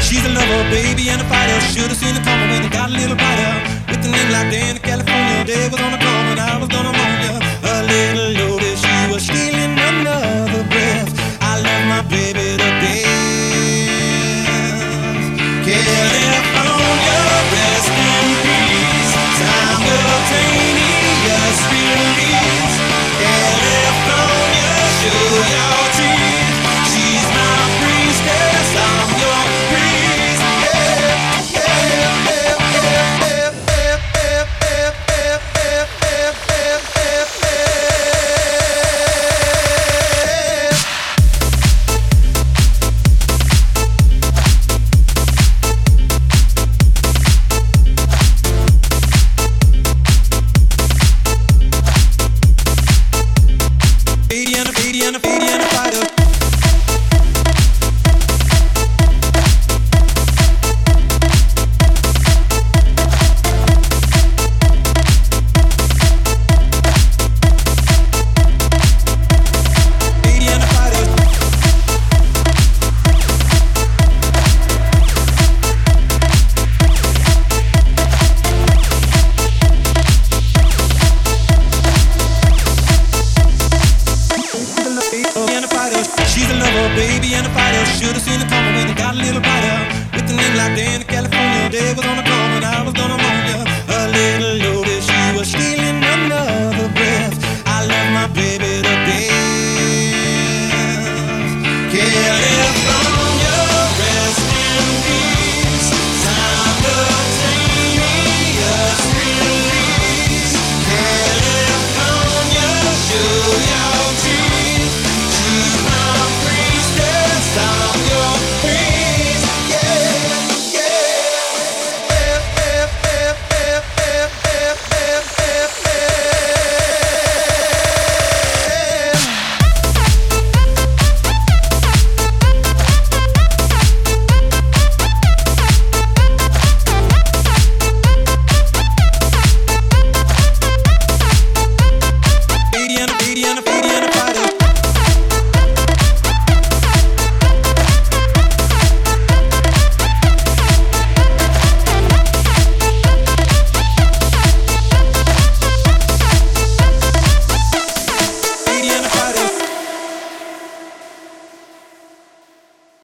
She's a lover, baby, and a fighter. Should've seen it coming when it got a little brighter. With a name like Dani California, day was gonna come and I was gonna moan ya. A little loaded, she was stealing another breath. I love my baby baby, and a fighter. Should've seen it coming when it got a little brighter. With a name like Dan, in California, day was on a